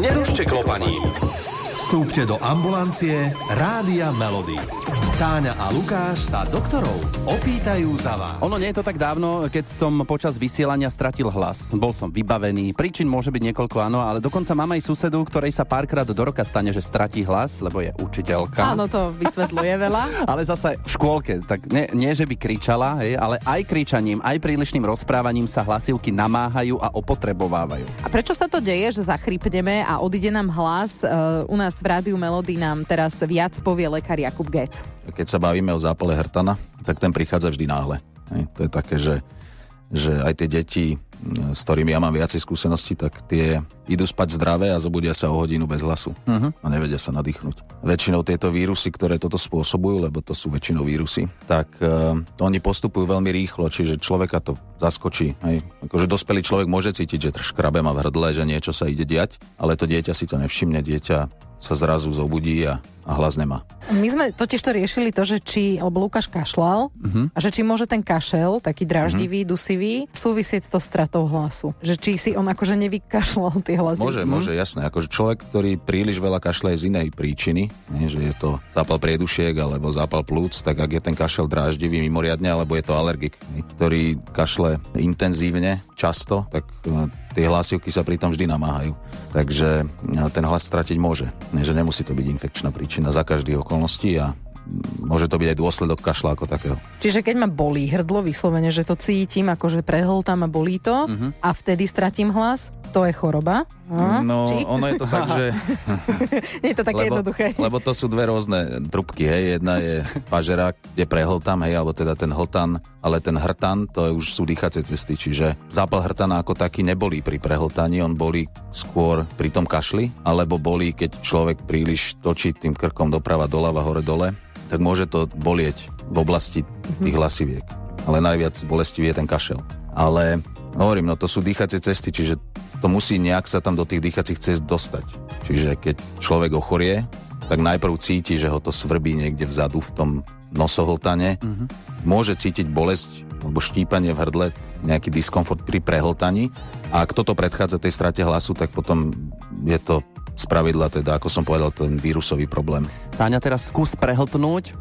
Nerušte klopaním. Vstúpte do ambulancie Rádia Melody. Táňa a Lukáš sa doktorov opýtajú za vás. Ono nie je to tak dávno, keď som počas vysielania stratil hlas. Bol som vybavený, príčin môže byť niekoľko, áno, ale dokonca mám aj susedu, ktorej sa párkrát do roka stane, že stratí hlas, lebo je učiteľka. Áno, to vysvetľuje veľa. ale zase v škôlke, tak nie, nie že by kričala, hej, ale aj kričaním, aj prílišným rozprávaním sa hlasivky namáhajú a opotrebovávajú. A prečo sa to deje, že zachrypneme a odíde nám hlas? Uh, u nás v Rádiu Melody nám teraz viac povie lekár Jakub Gec keď sa bavíme o zápale hrtana, tak ten prichádza vždy náhle. To je také, že, že aj tie deti, s ktorými ja mám viacej skúsenosti, tak tie idú spať zdravé a zobudia sa o hodinu bez hlasu uh-huh. a nevedia sa nadýchnuť. Väčšinou tieto vírusy, ktoré toto spôsobujú, lebo to sú väčšinou vírusy, tak uh, oni postupujú veľmi rýchlo, čiže človeka to zaskočí. Hej. Akože dospelý človek môže cítiť, že škrabe má v hrdle, že niečo sa ide diať, ale to dieťa si to nevšimne, dieťa sa zrazu zobudí a, a hlas nemá. My sme totiž to riešili to, že či, lebo Lukáš kašlal, uh-huh. a že či môže ten kašel, taký draždivý, uh-huh. dusivý, súvisieť s tou stratou hlasu. Že či si on akože nevykašľal tie hlasy. Môže, uh-huh. môže, jasné. Akože človek, ktorý príliš veľa kašle z inej príčiny, nie, že je to zápal priedušiek alebo zápal plúc, tak ak je ten kašel dráždivý mimoriadne, alebo je to alergik, nie, ktorý kašle intenzívne, často, tak e, tie hlasivky sa pritom vždy namáhajú. Takže e, ten hlas stratiť môže. Nie, že nemusí to byť infekčná príčina za každých okolností a môže to byť aj dôsledok kašla ako takého. Čiže keď ma bolí hrdlo vyslovene, že to cítim, akože prehltám a bolí to uh-huh. a vtedy stratím hlas, to je choroba? A? No, Či? ono je to tak, že... Nie je to také lebo, jednoduché. Lebo to sú dve rôzne trubky, hej. Jedna je pažera, kde prehltám, hej, alebo teda ten hltan, ale ten hrtan, to už sú dýchacie cesty, čiže zápal hrtana ako taký nebolí pri prehltaní, on bolí skôr pri tom kašli, alebo bolí, keď človek príliš točí tým krkom doprava, doľava, hore, dole tak môže to bolieť v oblasti tých hlasiviek. Ale najviac bolestivý je ten kašel. Ale hovorím, no to sú dýchacie cesty, čiže to musí nejak sa tam do tých dýchacích cest dostať. Čiže keď človek ochorie, tak najprv cíti, že ho to svrbí niekde vzadu v tom nosohltane. Uh-huh. Môže cítiť bolesť alebo štípanie v hrdle, nejaký diskomfort pri prehltaní. A ak toto predchádza tej strate hlasu, tak potom je to spravidla teda, ako som povedal, ten vírusový problém. Táňa, teraz skús prehltnúť.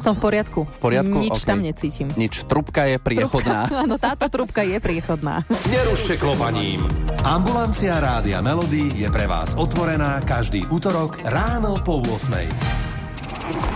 Som v poriadku. V poriadku? Nič okay. tam necítim. Nič. Trubka je priechodná. Trubka, áno, táto trubka je priechodná. Nerušte klopaním. Ambulancia Rádia Melody je pre vás otvorená každý útorok ráno po 8.